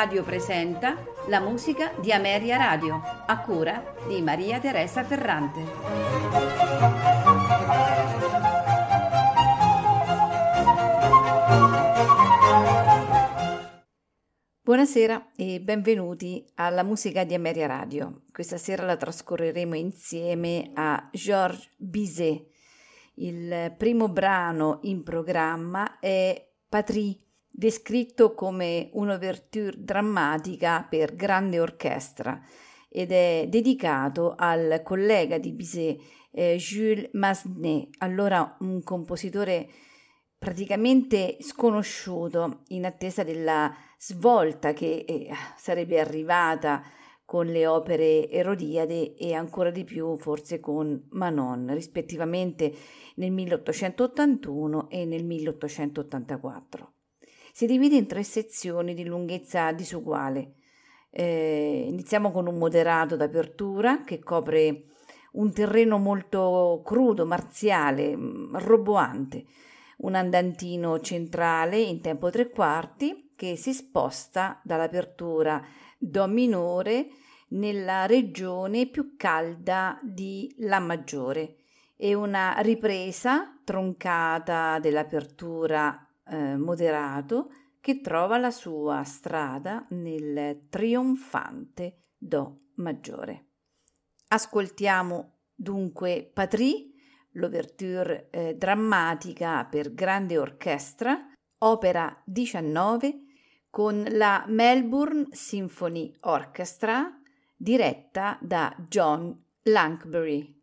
Radio presenta la musica di Ameria Radio, a cura di Maria Teresa Ferrante. Buonasera e benvenuti alla musica di Ameria Radio. Questa sera la trascorreremo insieme a Georges Bizet. Il primo brano in programma è Patrie descritto come un'ouverture drammatica per grande orchestra ed è dedicato al collega di Bizet eh, Jules Massenet, allora un compositore praticamente sconosciuto in attesa della svolta che eh, sarebbe arrivata con le opere Erodiade e ancora di più forse con Manon, rispettivamente nel 1881 e nel 1884 si divide in tre sezioni di lunghezza disuguale. Eh, iniziamo con un moderato d'apertura che copre un terreno molto crudo, marziale, mm, roboante, un andantino centrale in tempo tre quarti che si sposta dall'apertura Do minore nella regione più calda di La maggiore e una ripresa troncata dell'apertura eh, moderato che trova la sua strada nel trionfante Do maggiore. Ascoltiamo dunque Patrie, l'ouverture eh, drammatica per grande orchestra, opera 19, con la Melbourne Symphony Orchestra diretta da John Lankbury.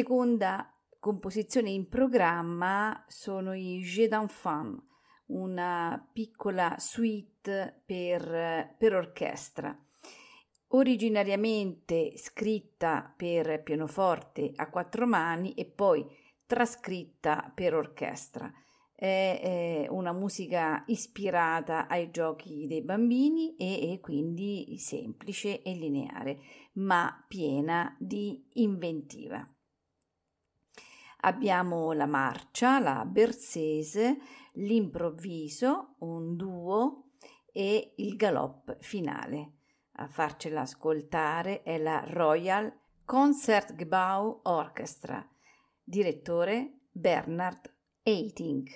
Seconda composizione in programma sono i Jeux d'enfant, una piccola suite per, per orchestra. Originariamente scritta per pianoforte a quattro mani e poi trascritta per orchestra. È, una musica ispirata ai giochi dei bambini e, e quindi semplice e lineare, ma piena di inventiva. Abbiamo la marcia, la bersese, l'improvviso, un duo e il galop finale. A farcela ascoltare è la Royal Concertgebouw Orchestra, direttore Bernard Eiting.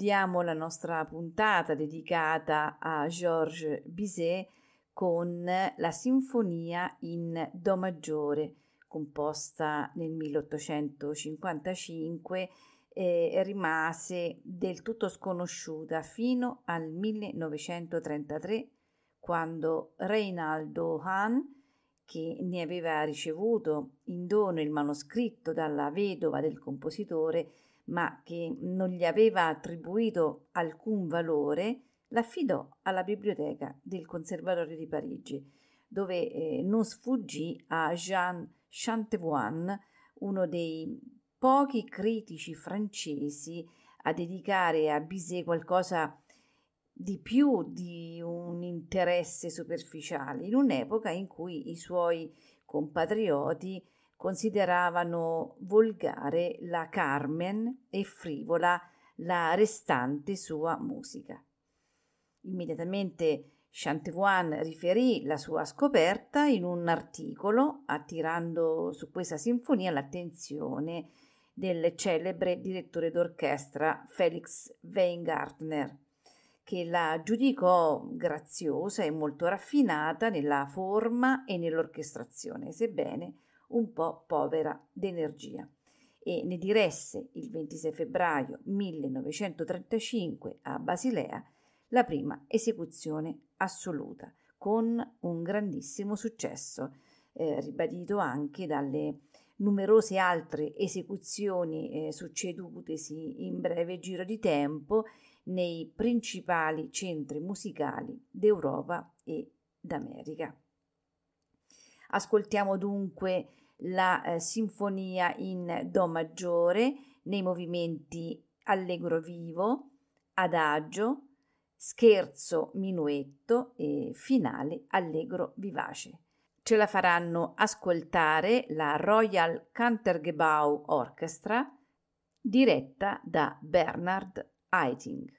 Concludiamo la nostra puntata dedicata a Georges Bizet con la sinfonia in Do maggiore, composta nel 1855 e rimase del tutto sconosciuta fino al 1933 quando Reinaldo Hahn che ne aveva ricevuto in dono il manoscritto dalla vedova del compositore, ma che non gli aveva attribuito alcun valore, l'affidò alla biblioteca del Conservatorio di Parigi, dove eh, non sfuggì a Jean Chantevoine, uno dei pochi critici francesi a dedicare a Bizet qualcosa di più di un interesse superficiale, in un'epoca in cui i suoi compatrioti consideravano volgare la Carmen e frivola la restante sua musica. Immediatamente Chantevoine riferì la sua scoperta in un articolo, attirando su questa sinfonia l'attenzione del celebre direttore d'orchestra Felix Weingartner che la giudicò graziosa e molto raffinata nella forma e nell'orchestrazione, sebbene un po' povera d'energia, e ne diresse il 26 febbraio 1935 a Basilea la prima esecuzione assoluta, con un grandissimo successo, eh, ribadito anche dalle numerose altre esecuzioni eh, succedutesi in breve giro di tempo nei principali centri musicali d'Europa e d'America. Ascoltiamo dunque la eh, sinfonia in Do maggiore nei movimenti allegro vivo, adagio, scherzo minuetto e finale allegro vivace. Ce la faranno ascoltare la Royal Cantergebau Orchestra diretta da Bernard Eiting.